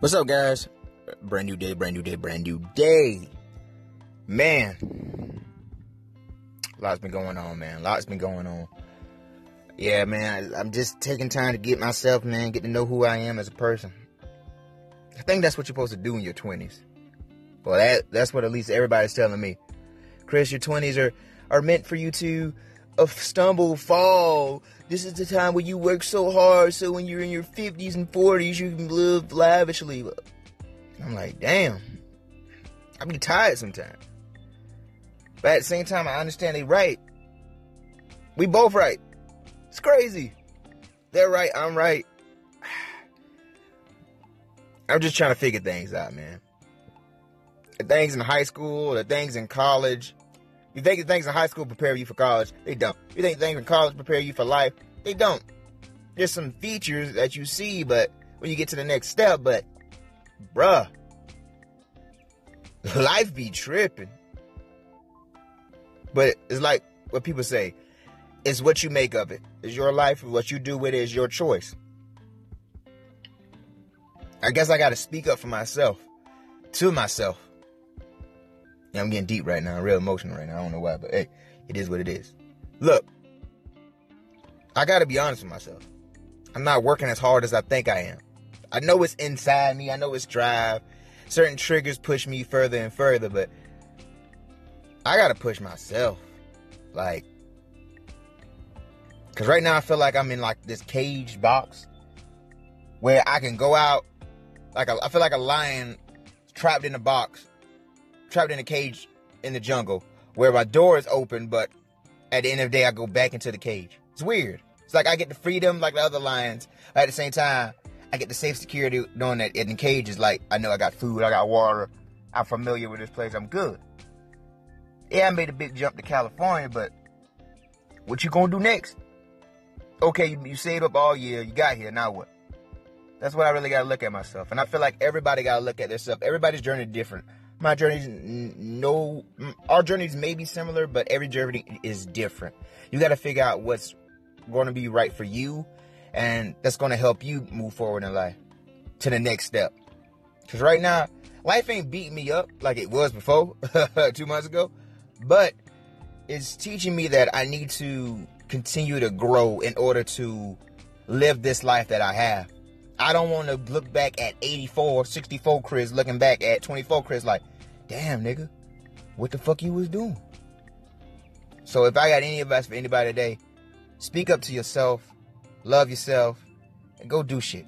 What's up, guys? Brand new day, brand new day, brand new day. Man, lots been going on, man. Lots been going on. Yeah, man, I'm just taking time to get myself, man, get to know who I am as a person. I think that's what you're supposed to do in your 20s. Well, that that's what at least everybody's telling me. Chris, your 20s are are meant for you to uh, stumble, fall. This is the time where you work so hard, so when you're in your 50s and 40s, you can live lavishly. I'm like, damn. I be tired sometimes. But at the same time, I understand they right. We both right. It's crazy. They're right, I'm right. I'm just trying to figure things out, man. The things in high school, the things in college, you think things in high school prepare you for college? They don't. You think things in college prepare you for life? They don't. There's some features that you see, but when you get to the next step, but bruh, life be tripping. But it's like what people say it's what you make of it. It's your life, what you do with it is your choice. I guess I got to speak up for myself, to myself. Yeah, I'm getting deep right now, real emotional right now. I don't know why, but hey, it is what it is. Look, I gotta be honest with myself. I'm not working as hard as I think I am. I know it's inside me, I know it's drive. Certain triggers push me further and further, but I gotta push myself. Like, cause right now I feel like I'm in like this cage box where I can go out, like a, I feel like a lion trapped in a box trapped in a cage in the jungle where my door is open, but at the end of the day, I go back into the cage. It's weird. It's like I get the freedom like the other lions. At the same time, I get the safe security knowing that in the cage is like, I know I got food, I got water, I'm familiar with this place, I'm good. Yeah, I made a big jump to California, but what you gonna do next? Okay, you, you saved up all year, you got here, now what? That's what I really gotta look at myself. And I feel like everybody gotta look at themselves. Everybody's journey is different my journeys no our journeys may be similar but every journey is different. You got to figure out what's going to be right for you and that's going to help you move forward in life to the next step. Because right now life ain't beating me up like it was before two months ago but it's teaching me that i need to continue to grow in order to live this life that i have I don't want to look back at 84, 64 Chris, looking back at 24 Chris like, damn, nigga, what the fuck you was doing? So if I got any advice for anybody today, speak up to yourself, love yourself, and go do shit.